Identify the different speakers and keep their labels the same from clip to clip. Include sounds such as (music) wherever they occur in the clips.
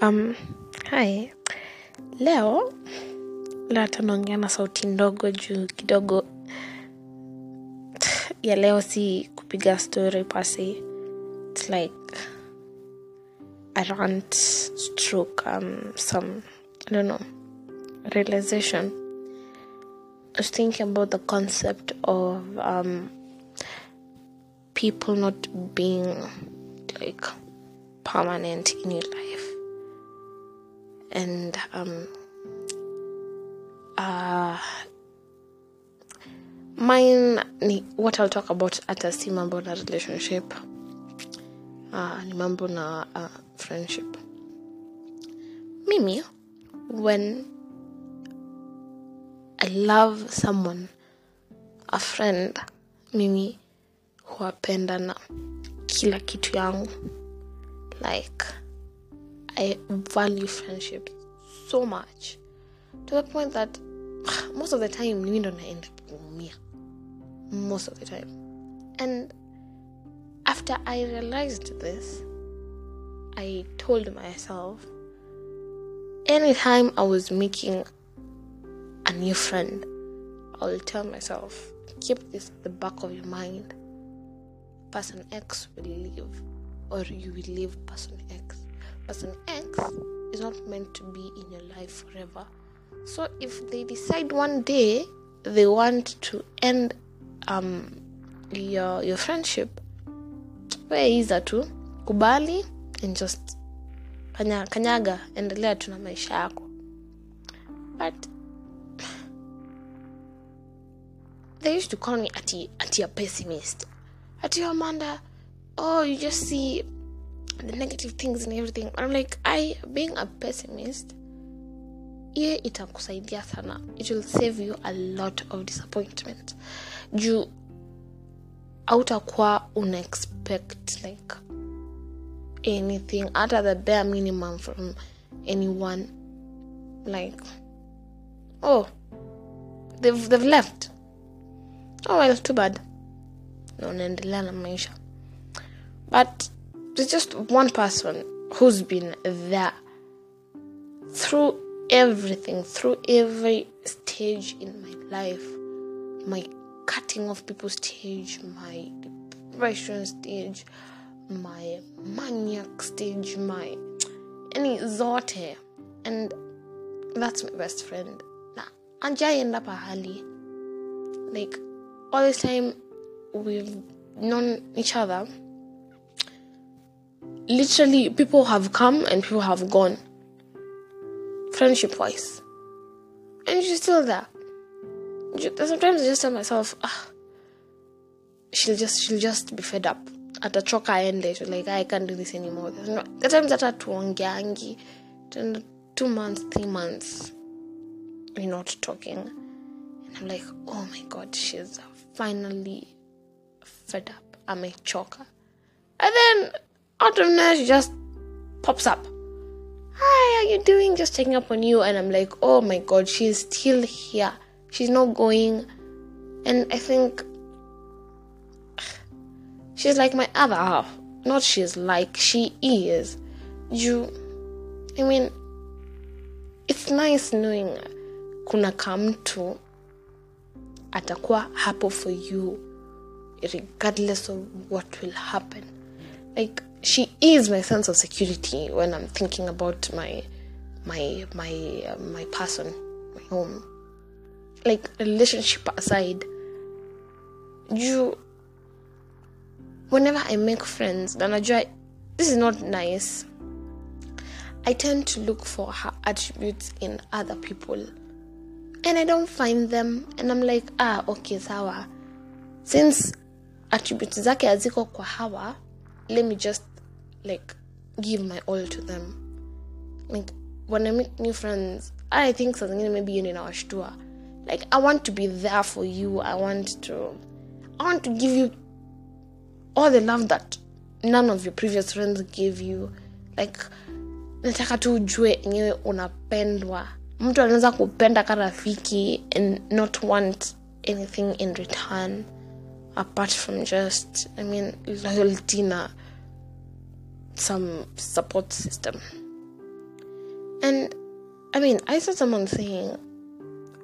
Speaker 1: Um, hi. Leo hata naongea na sauti ndogo juu kidogo. Ya leo si kupiga story pasi it's like a rant stroke um, some i don't know realization. I was thinking about the concept of um, people not being like permanent in your life and um uh mine ni what i'll talk about hata si mambo na relationship uh, ni mambo na uh, friendship. Mimi when i love someone a friend mimi huwapenda na kila kitu yangu. Like i value friendship so much to the point that (sighs) most of the time mimi ndo naenda kuumia most of the time. And after i realized this i told myself anytime i was making a new friend i will tell myself keep this at the back of your mind. Person x will leave or you will leave person x person x is not meant to be in your life forever. So if they decide one day they want to end um your your friendship where is that tu kubali and just kanya, kanyaga endelea tu na maisha yako. But (sighs) they used to call me ati ati a pessimist. Ati amanda oh you just see the negative things and everything. I'm like i being a pessimist hiyo itakusaidia sana. It will save you a lot of disappointment. Juu autakuwa una expect like anything hata the bare minimum from anyone like oh they've, they've left. Oh well too bad. Na na maisha. But there's just one person who's been there through everything through every stage in my life. My cutting off people stage my depression stage my maniac stage my any zote. And that's my best friend. And I end up anjaienda pahali like all this time we've known each other literally people have come and people have gone. Friendship wise. And she's still there. Sometimes i just tell myself ah, she'll just she'll just be fed up. Atachoka so like i can't do this anymore. The times hata tuongeangi two months three months we're not talking. And i'm like oh my god she's finally fed up. Amechoka and then she just pops up. Hi how you doing? Just checking up on you. And i'm like oh my god she's still here. She's not going. And i think she's like my other half. Not she's like she is. You i mean it's nice knowing kuna kamtu atakuwa hapo for you regardless of what will happen like she is my sense of security when i'm thinking about my my my uh, my person my home. Like relationship aside you whenever i make friends then I try. this is not nice. I tend to look for her attributes in other people. And i don't find them. And i'm like ah okay sawa. Since attributes zake haziko kwa hawa let me just like give my all to them. Like when i make new friends i think zingine maybe hiyo ninawashtua like i want to be there for you. I want to i want to give you all the love that none of your previous friends gave you. Like nataka tu ujue enyewe unapendwa. Mtu anaweza kupenda ka rafiki and not want anything in return apart from just i mean loyalty na some support system. And i mean i saw someone saying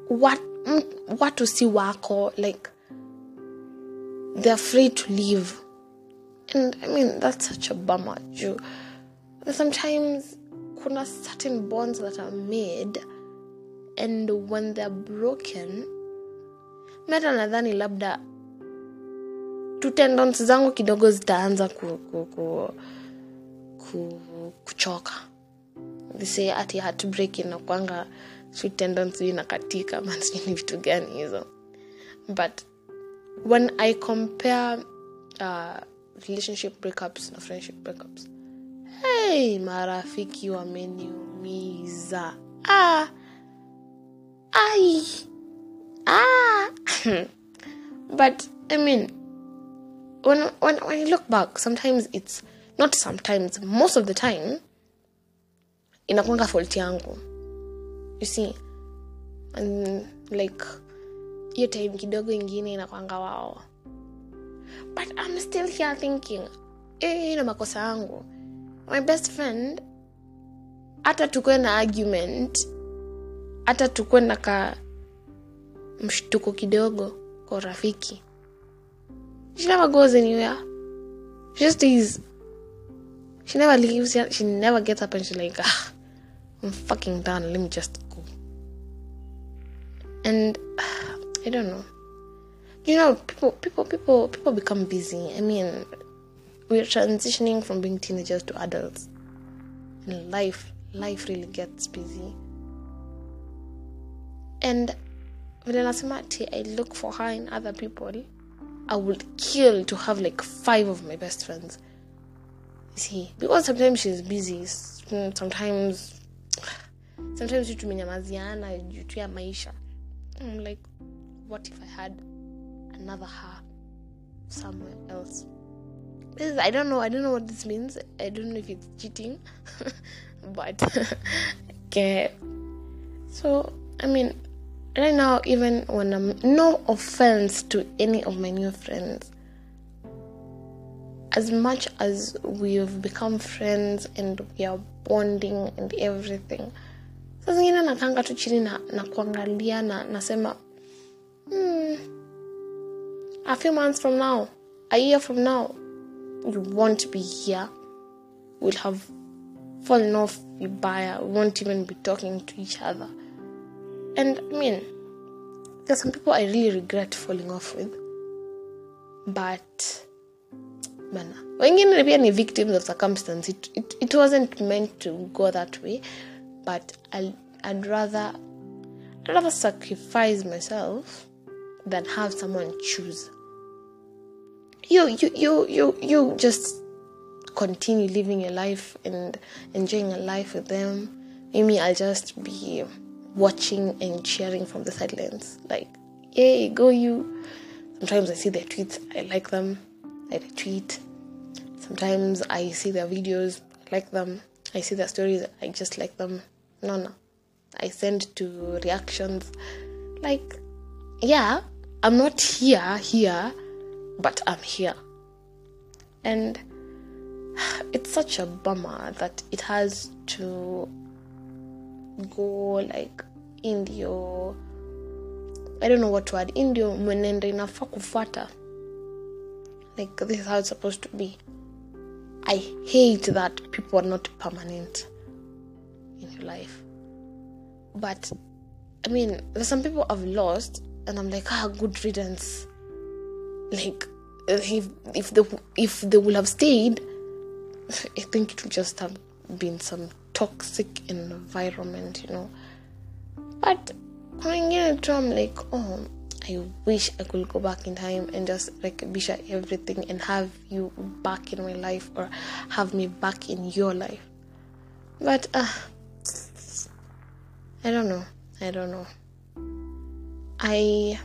Speaker 1: what mm, watu si wako like they're free to leave. And i mean that's such a bummer juu sometimes kuna certain bonds that are made and when they're broken meta nadhani labda tu zangu kidogo zitaanza ku, ku, ku, ku, kuchoka. Say ati heartbreak inakwanga si tendons inakatika (laughs) ama ni vitu gani hizo? But when i compare uh, relationship breakups na friendship breakups hey marafiki wameniumiza. Ah, ai ah. (laughs) but i mean when, when when you look back sometimes it's not sometimes most of the time inakwanga fault yangu. You see and like hiyo time kidogo ingine inakwanga wao. But i'm still here thinking eh, ina makosa yangu. My best friend hata tukwe na argument hata tukwe na ka mshtuko kidogo kwa rafiki she never goes anywhere. She just is she never leaves she never gets up and she's like ah, i'm fucking done. Let me just go. And (sighs) i don't know. You know people people people people become busy. I mean we're transitioning from being teenagers to adults. And life life really gets busy. And vile nasema ati i look for her in other people i would kill to have like five of my best friends. You see because sometimes she's busy mm, sometimes sometimes you tumenyamaziana juu ya maisha. I'm like what if i had another her somewhere else? This is, i don't know i don't know what this means. I don't know if it's cheating (laughs) but (laughs) okay. So i mean right now even when i'm no offense to any of my new friends as much as we've become friends and we are bonding and everything saa zingine nakanga tu chini na, na kuangalia na nasema hmm, a few months from now a year from now you won't be here. We'll have fallen off vibaya. We won't even be talking to each other and i mean there's some people i really regret falling off with. But bana wengine pia ni victims of circumstance it, it, it wasn't meant to go that way. But I'll, i'd rather i'd rather sacrifice myself than have someone choose. You you you you you just continue living your life and enjoying your life with them. Maybe i'll just be watching and cheering from the sidelines. Like yay go you. Sometimes i see their tweets i like them i retweet. Sometimes i see their videos i like them i see their stories i just like them. No no. I send to reactions. Like yeah i'm not here here but i'm here. And (sighs) it's such a bummer that it has to go like indio. I don't know what word. Indio mwenendo inafaa kufuata. Like this is how it's supposed to be. I hate that people are not permanent in your life. But i mean there's some people i've lost and i'm like ah good riddance. Like if if they if they would have stayed (laughs) i think it would just have been some toxic environment you know but wengine tu i'm like oh i wish i could go back in time and just rekebisha everything and have you back in my life or have me back in your life. But uh i don't know. I don't know. I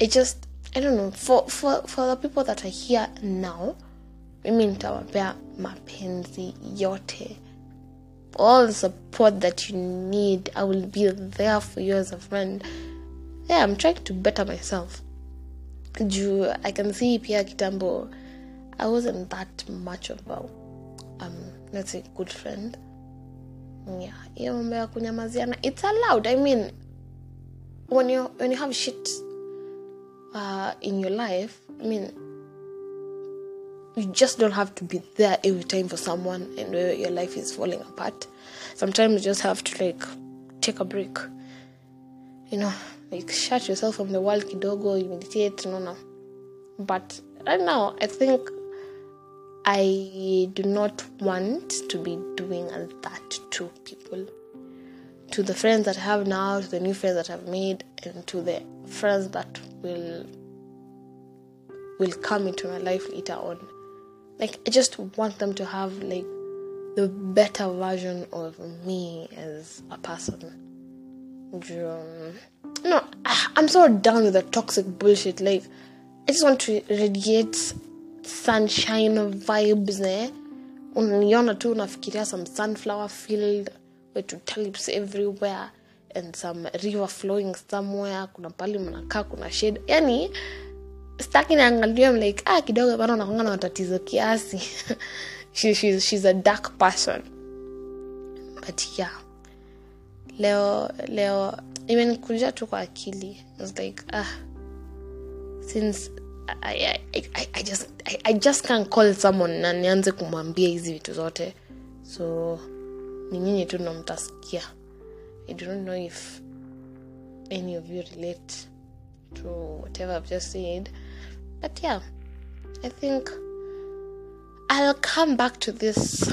Speaker 1: i just i don't know. For for for the people that are here now mimi nitawapea mapenzi yote all the support that you need i will be there for you as a friend. Yeah i'm trying to better myself. Juu i can see pia kitambo i wasn't that much of a um, let's say good friend. Yeah hiyo kunyamaziana it's allowed i mean when you when you have shit uh, in your life i mean you just don't have to be there every time for someone and your life is falling apart. Sometimes you just have to like take a break. You know like shut yourself from the world kidogo you meditate no no. But right now i think i do not want to be doing that to people. To the friends that i have now to the new friends that i've made and to the friends that will will come into my life later on like i just want them to have like the better version of me as a person. No i'm so done with the toxic bullshit like i just want to radiate sunshine vibes eh? Unaniona tu unafikiria some sunflower field with tulips everywhere and some river flowing somewhere. Kuna pali mnakaa kuna shade. Yani staki niangalia mlike ah kidogo bana unakwanga na matatizo kiasi. (laughs) She, she's, she's a dark person. But yeah. Leo leo imenikuja tu kwa akili. Was like ah. Since I, I, I, I, just, I, I just can't call someone na nianze kumwambia hizi vitu zote. So ni nyinyi tu ndo mtasikia. I do not know if any of you relate to whatever i've just said but yeah i think i'll come back to this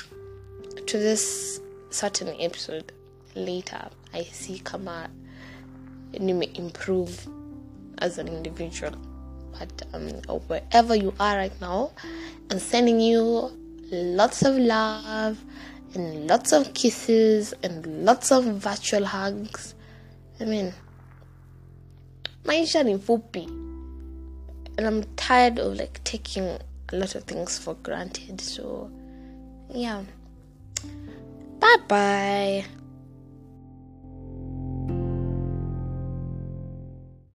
Speaker 1: to this certain episode later. I see kama improve as an individual. But um, wherever you are right now i'm sending you lots of love and lots of kisses and lots of virtual hugs. I mean maisha ni fupi and i'm tired of like taking a lot of things for granted. So yeah. Bye bye